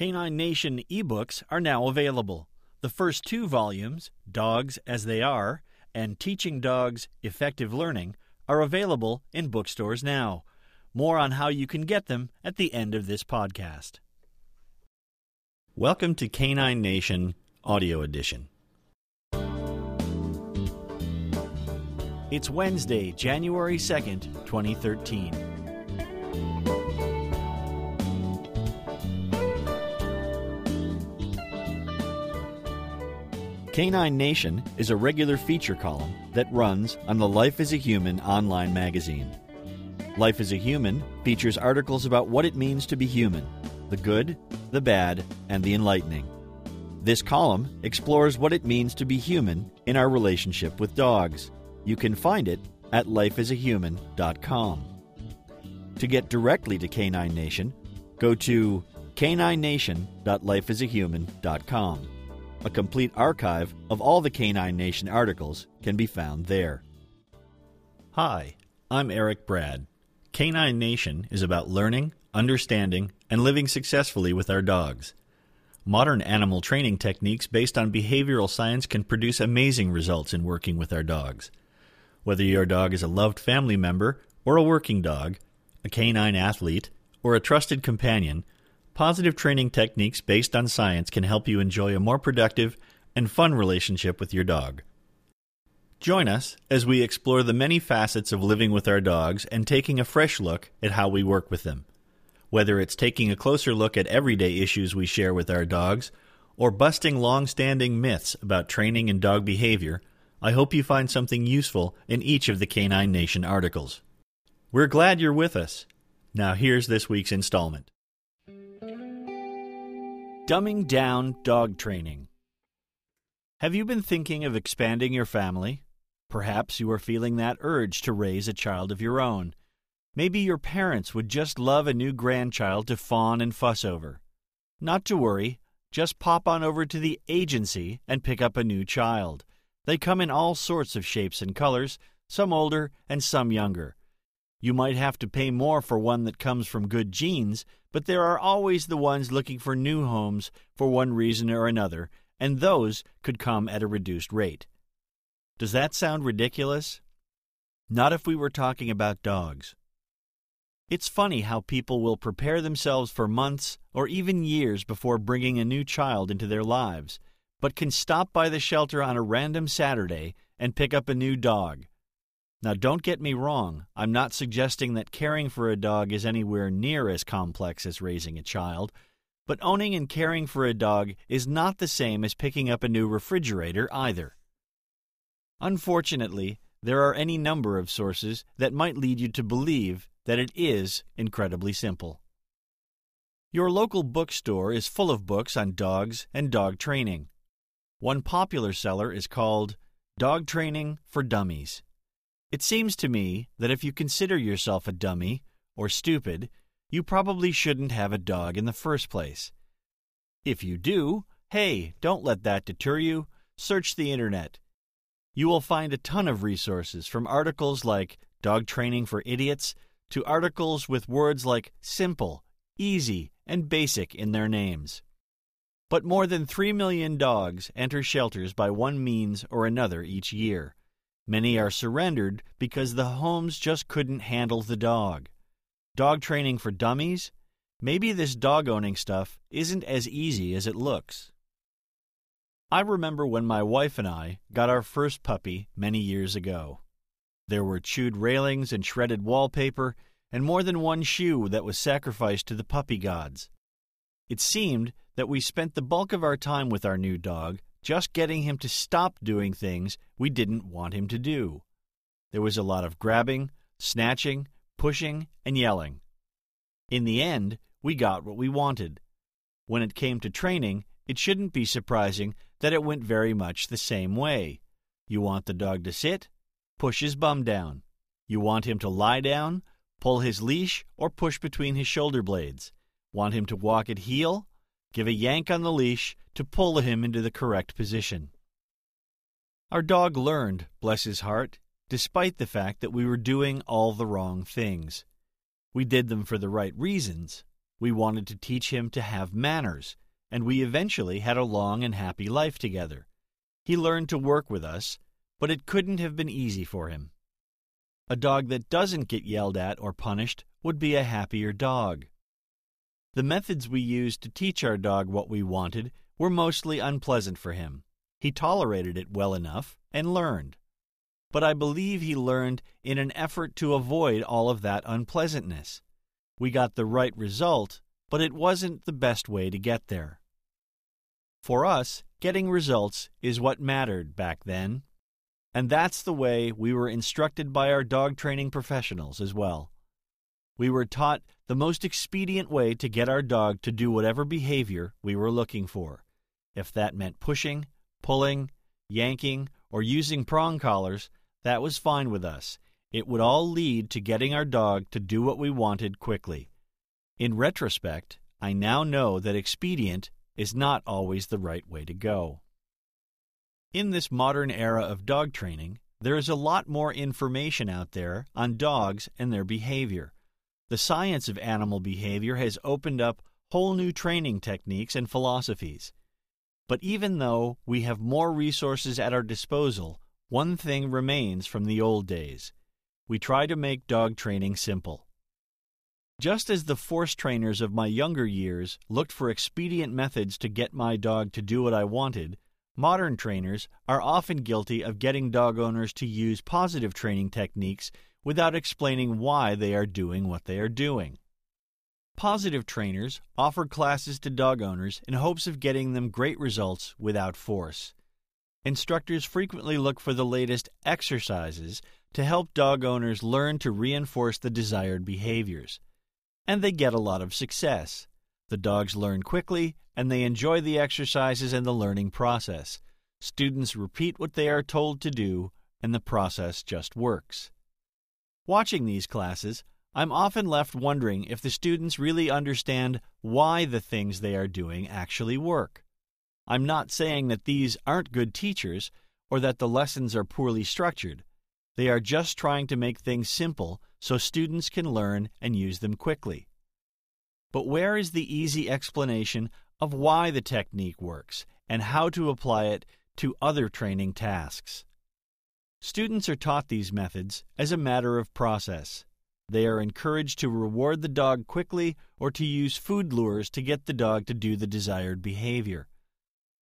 Canine Nation ebooks are now available. The first two volumes, Dogs as They Are and Teaching Dogs Effective Learning, are available in bookstores now. More on how you can get them at the end of this podcast. Welcome to Canine Nation Audio Edition. It's Wednesday, January 2nd, 2013. Canine Nation is a regular feature column that runs on the Life as a Human online magazine. Life as a Human features articles about what it means to be human the good, the bad, and the enlightening. This column explores what it means to be human in our relationship with dogs. You can find it at lifeasahuman.com. To get directly to Canine Nation, go to caninenation.lifeasahuman.com. A complete archive of all the Canine Nation articles can be found there. Hi, I'm Eric Brad. Canine Nation is about learning, understanding, and living successfully with our dogs. Modern animal training techniques based on behavioral science can produce amazing results in working with our dogs. Whether your dog is a loved family member or a working dog, a canine athlete, or a trusted companion, Positive training techniques based on science can help you enjoy a more productive and fun relationship with your dog. Join us as we explore the many facets of living with our dogs and taking a fresh look at how we work with them. Whether it's taking a closer look at everyday issues we share with our dogs or busting long standing myths about training and dog behavior, I hope you find something useful in each of the Canine Nation articles. We're glad you're with us. Now, here's this week's installment. Dumbing down dog training. Have you been thinking of expanding your family? Perhaps you are feeling that urge to raise a child of your own. Maybe your parents would just love a new grandchild to fawn and fuss over. Not to worry, just pop on over to the agency and pick up a new child. They come in all sorts of shapes and colors, some older and some younger. You might have to pay more for one that comes from good genes, but there are always the ones looking for new homes for one reason or another, and those could come at a reduced rate. Does that sound ridiculous? Not if we were talking about dogs. It's funny how people will prepare themselves for months or even years before bringing a new child into their lives, but can stop by the shelter on a random Saturday and pick up a new dog now, don't get me wrong, I'm not suggesting that caring for a dog is anywhere near as complex as raising a child, but owning and caring for a dog is not the same as picking up a new refrigerator either. Unfortunately, there are any number of sources that might lead you to believe that it is incredibly simple. Your local bookstore is full of books on dogs and dog training. One popular seller is called Dog Training for Dummies. It seems to me that if you consider yourself a dummy or stupid, you probably shouldn't have a dog in the first place. If you do, hey, don't let that deter you. Search the internet. You will find a ton of resources from articles like Dog Training for Idiots to articles with words like simple, easy, and basic in their names. But more than 3 million dogs enter shelters by one means or another each year. Many are surrendered because the homes just couldn't handle the dog. Dog training for dummies? Maybe this dog owning stuff isn't as easy as it looks. I remember when my wife and I got our first puppy many years ago. There were chewed railings and shredded wallpaper, and more than one shoe that was sacrificed to the puppy gods. It seemed that we spent the bulk of our time with our new dog just getting him to stop doing things we didn't want him to do. There was a lot of grabbing, snatching, pushing, and yelling. In the end, we got what we wanted. When it came to training, it shouldn't be surprising that it went very much the same way. You want the dog to sit? Push his bum down. You want him to lie down? Pull his leash or push between his shoulder blades. Want him to walk at heel? Give a yank on the leash to pull him into the correct position. Our dog learned, bless his heart, despite the fact that we were doing all the wrong things. We did them for the right reasons, We wanted to teach him to have manners, and we eventually had a long and happy life together. He learned to work with us, but it couldn't have been easy for him. A dog that doesn't get yelled at or punished would be a happier dog. The methods we used to teach our dog what we wanted were mostly unpleasant for him. He tolerated it well enough and learned. But I believe he learned in an effort to avoid all of that unpleasantness. We got the right result, but it wasn't the best way to get there. For us, getting results is what mattered back then. And that's the way we were instructed by our dog training professionals as well. We were taught the most expedient way to get our dog to do whatever behavior we were looking for. If that meant pushing, pulling, yanking, or using prong collars, that was fine with us. It would all lead to getting our dog to do what we wanted quickly. In retrospect, I now know that expedient is not always the right way to go. In this modern era of dog training, there is a lot more information out there on dogs and their behavior. The science of animal behavior has opened up whole new training techniques and philosophies. But even though we have more resources at our disposal, one thing remains from the old days. We try to make dog training simple. Just as the force trainers of my younger years looked for expedient methods to get my dog to do what I wanted, modern trainers are often guilty of getting dog owners to use positive training techniques without explaining why they are doing what they are doing. Positive trainers offer classes to dog owners in hopes of getting them great results without force. Instructors frequently look for the latest exercises to help dog owners learn to reinforce the desired behaviors and they get a lot of success. The dogs learn quickly, and they enjoy the exercises and the learning process. Students repeat what they are told to do, and the process just works. Watching these classes, I'm often left wondering if the students really understand why the things they are doing actually work. I'm not saying that these aren't good teachers or that the lessons are poorly structured. They are just trying to make things simple so students can learn and use them quickly. But where is the easy explanation of why the technique works and how to apply it to other training tasks? Students are taught these methods as a matter of process. They are encouraged to reward the dog quickly or to use food lures to get the dog to do the desired behavior.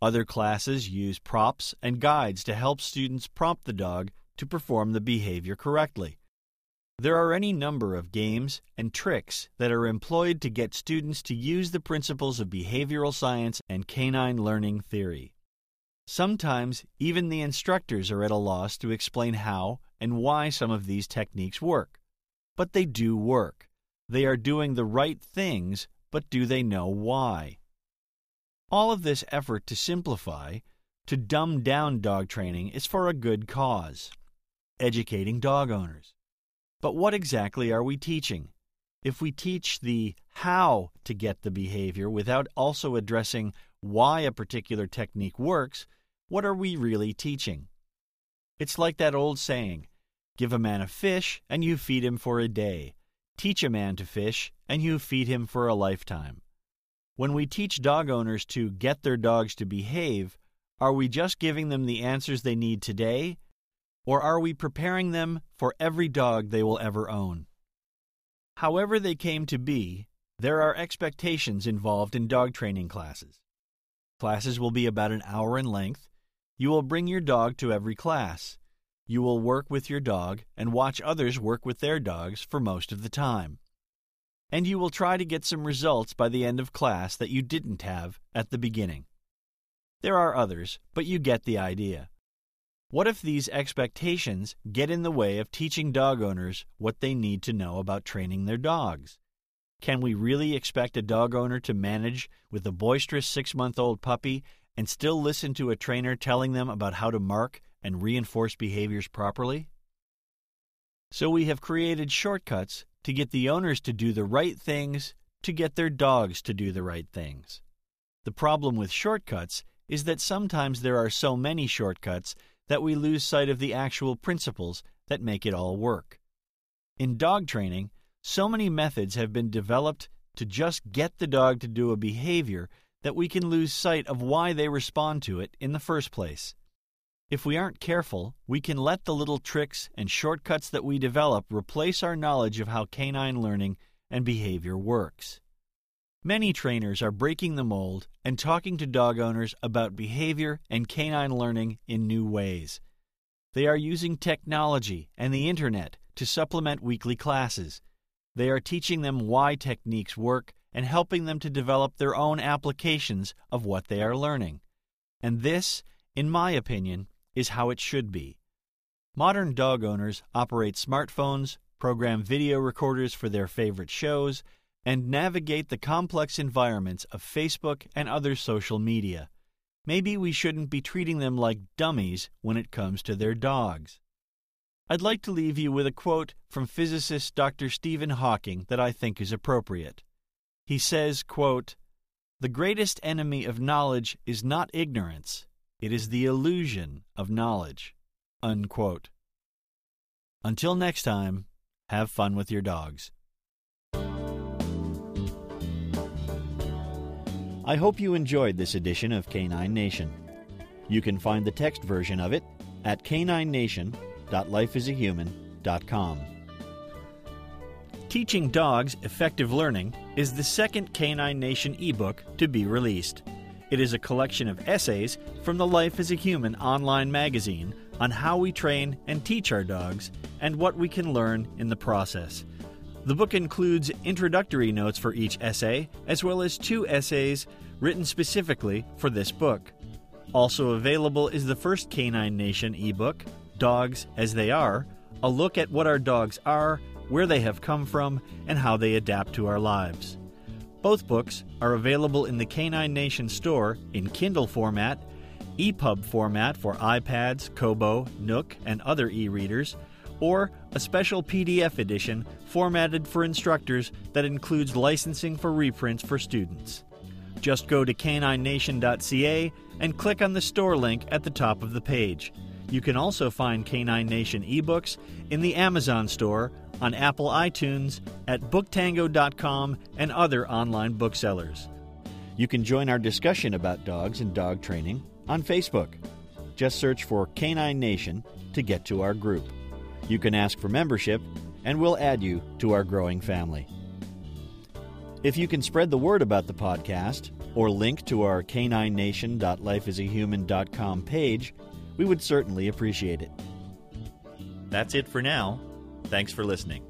Other classes use props and guides to help students prompt the dog to perform the behavior correctly. There are any number of games and tricks that are employed to get students to use the principles of behavioral science and canine learning theory. Sometimes even the instructors are at a loss to explain how and why some of these techniques work. But they do work. They are doing the right things, but do they know why? All of this effort to simplify, to dumb down dog training is for a good cause educating dog owners. But what exactly are we teaching? If we teach the how to get the behavior without also addressing why a particular technique works, what are we really teaching? It's like that old saying give a man a fish and you feed him for a day, teach a man to fish and you feed him for a lifetime. When we teach dog owners to get their dogs to behave, are we just giving them the answers they need today or are we preparing them for every dog they will ever own? However, they came to be, there are expectations involved in dog training classes. Classes will be about an hour in length. You will bring your dog to every class. You will work with your dog and watch others work with their dogs for most of the time. And you will try to get some results by the end of class that you didn't have at the beginning. There are others, but you get the idea. What if these expectations get in the way of teaching dog owners what they need to know about training their dogs? Can we really expect a dog owner to manage with a boisterous six month old puppy and still listen to a trainer telling them about how to mark and reinforce behaviors properly? So we have created shortcuts to get the owners to do the right things to get their dogs to do the right things. The problem with shortcuts is that sometimes there are so many shortcuts that we lose sight of the actual principles that make it all work. In dog training, so many methods have been developed to just get the dog to do a behavior that we can lose sight of why they respond to it in the first place. If we aren't careful, we can let the little tricks and shortcuts that we develop replace our knowledge of how canine learning and behavior works. Many trainers are breaking the mold and talking to dog owners about behavior and canine learning in new ways. They are using technology and the internet to supplement weekly classes. They are teaching them why techniques work and helping them to develop their own applications of what they are learning. And this, in my opinion, is how it should be. Modern dog owners operate smartphones, program video recorders for their favorite shows, and navigate the complex environments of Facebook and other social media. Maybe we shouldn't be treating them like dummies when it comes to their dogs. I'd like to leave you with a quote from physicist Dr. Stephen Hawking that I think is appropriate. He says, quote, The greatest enemy of knowledge is not ignorance, it is the illusion of knowledge. Unquote. Until next time, have fun with your dogs. I hope you enjoyed this edition of Canine Nation. You can find the text version of it at caninenation.lifeasahuman.com. Teaching Dogs Effective Learning is the second Canine Nation ebook to be released. It is a collection of essays from the Life as a Human online magazine on how we train and teach our dogs and what we can learn in the process. The book includes introductory notes for each essay, as well as two essays written specifically for this book. Also available is the first Canine Nation ebook, Dogs as They Are, a look at what our dogs are, where they have come from, and how they adapt to our lives. Both books are available in the Canine Nation store in Kindle format, EPUB format for iPads, Kobo, Nook, and other e readers or a special PDF edition formatted for instructors that includes licensing for reprints for students. Just go to caninenation.ca and click on the store link at the top of the page. You can also find Canine Nation ebooks in the Amazon store, on Apple iTunes, at booktango.com, and other online booksellers. You can join our discussion about dogs and dog training on Facebook. Just search for Canine Nation to get to our group. You can ask for membership, and we'll add you to our growing family. If you can spread the word about the podcast or link to our caninenation.lifeasahuman.com page, we would certainly appreciate it. That's it for now. Thanks for listening.